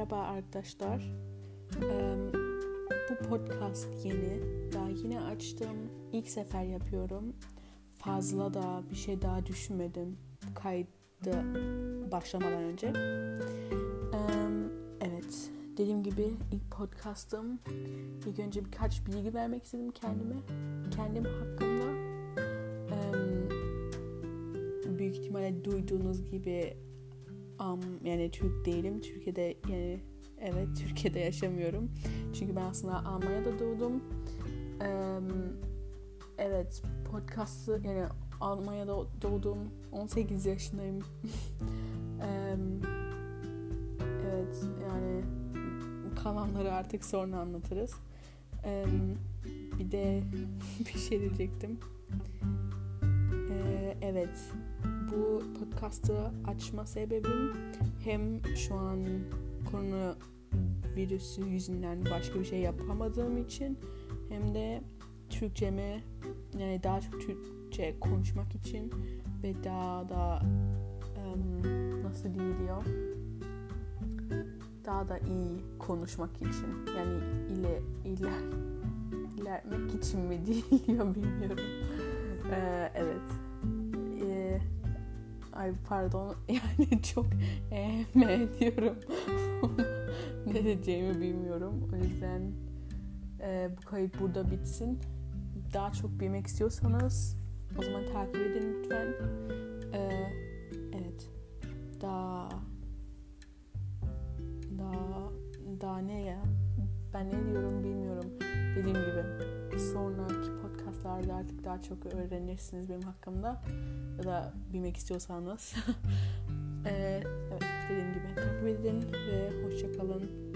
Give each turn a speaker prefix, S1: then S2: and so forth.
S1: arkadaşlar. Ee, bu podcast yeni. Daha yine açtım. İlk sefer yapıyorum. Fazla da bir şey daha düşünmedim kaydı başlamadan önce. Evet. Dediğim gibi ilk podcastım. İlk önce birkaç bilgi vermek istedim kendime. Kendim hakkında. Büyük ihtimalle duyduğunuz gibi um, yani Türk değilim. Türkiye'de yani evet Türkiye'de yaşamıyorum. Çünkü ben aslında Almanya'da doğdum. Um, evet podcast'ı yani Almanya'da doğdum. 18 yaşındayım. um, evet yani kalanları artık sonra anlatırız. Um, bir de bir şey diyecektim. Ee, evet bu podcast'ı açma sebebim hem şu an korona virüsü yüzünden başka bir şey yapamadığım için hem de Türkçeme yani daha çok Türkçe konuşmak için ve daha da um, nasıl diyiliyor daha da iyi konuşmak için yani ile iler ilerlemek için mi diyiliyor bilmiyorum. Ee, evet ay pardon. Yani çok eğme diyorum. Ne diyeceğimi bilmiyorum. O yüzden e, bu kayıt burada bitsin. Daha çok bilmek istiyorsanız o zaman takip edin lütfen. Ee, evet. Daha daha daha ne ya? Ben ne diyorum bilmiyorum artık daha çok öğrenirsiniz benim hakkımda ya da bilmek istiyorsanız. Ee, evet dediğim gibi. Takip edin ve hoşçakalın